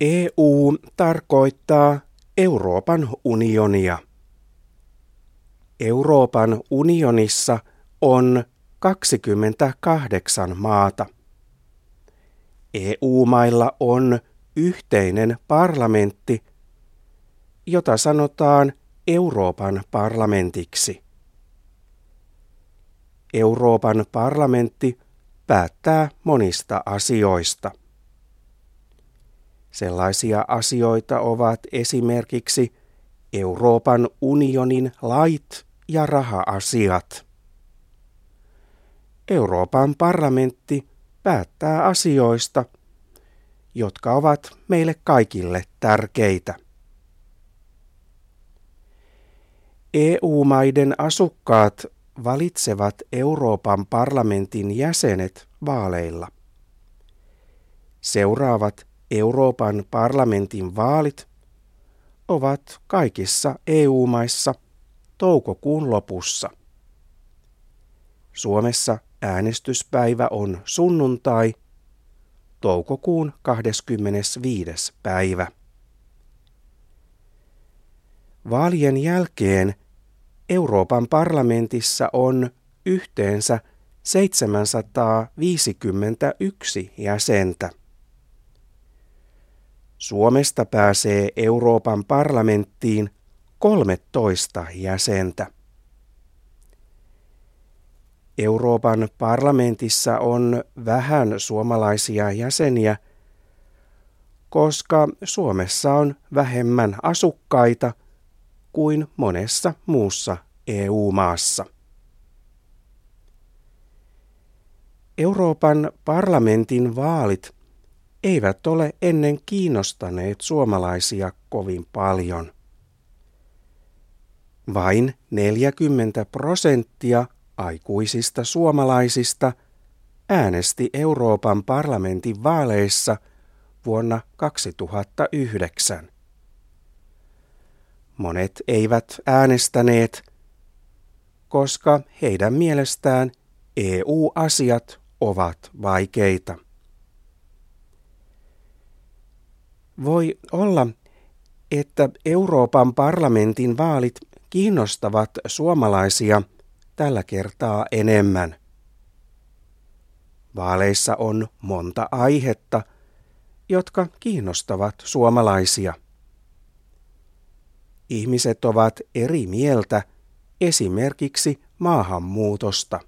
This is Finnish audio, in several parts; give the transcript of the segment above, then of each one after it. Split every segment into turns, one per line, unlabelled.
EU tarkoittaa Euroopan unionia. Euroopan unionissa on 28 maata. EU-mailla on yhteinen parlamentti, jota sanotaan Euroopan parlamentiksi. Euroopan parlamentti päättää monista asioista. Sellaisia asioita ovat esimerkiksi Euroopan unionin lait ja raha-asiat. Euroopan parlamentti päättää asioista, jotka ovat meille kaikille tärkeitä. EU-maiden asukkaat valitsevat Euroopan parlamentin jäsenet vaaleilla. Seuraavat Euroopan parlamentin vaalit ovat kaikissa EU-maissa toukokuun lopussa. Suomessa äänestyspäivä on sunnuntai, toukokuun 25. päivä. Vaalien jälkeen Euroopan parlamentissa on yhteensä 751 jäsentä. Suomesta pääsee Euroopan parlamenttiin 13 jäsentä. Euroopan parlamentissa on vähän suomalaisia jäseniä, koska Suomessa on vähemmän asukkaita kuin monessa muussa EU-maassa. Euroopan parlamentin vaalit eivät ole ennen kiinnostaneet suomalaisia kovin paljon. Vain 40 prosenttia aikuisista suomalaisista äänesti Euroopan parlamentin vaaleissa vuonna 2009. Monet eivät äänestäneet, koska heidän mielestään EU-asiat ovat vaikeita. Voi olla, että Euroopan parlamentin vaalit kiinnostavat suomalaisia tällä kertaa enemmän. Vaaleissa on monta aihetta, jotka kiinnostavat suomalaisia. Ihmiset ovat eri mieltä esimerkiksi maahanmuutosta.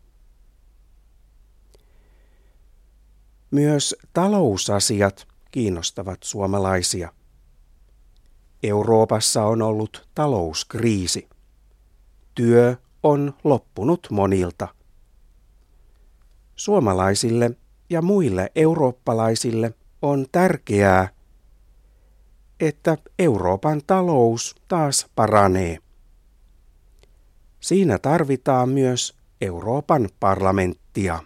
Myös talousasiat kiinnostavat suomalaisia. Euroopassa on ollut talouskriisi. Työ on loppunut monilta. Suomalaisille ja muille eurooppalaisille on tärkeää, että Euroopan talous taas paranee. Siinä tarvitaan myös Euroopan parlamenttia.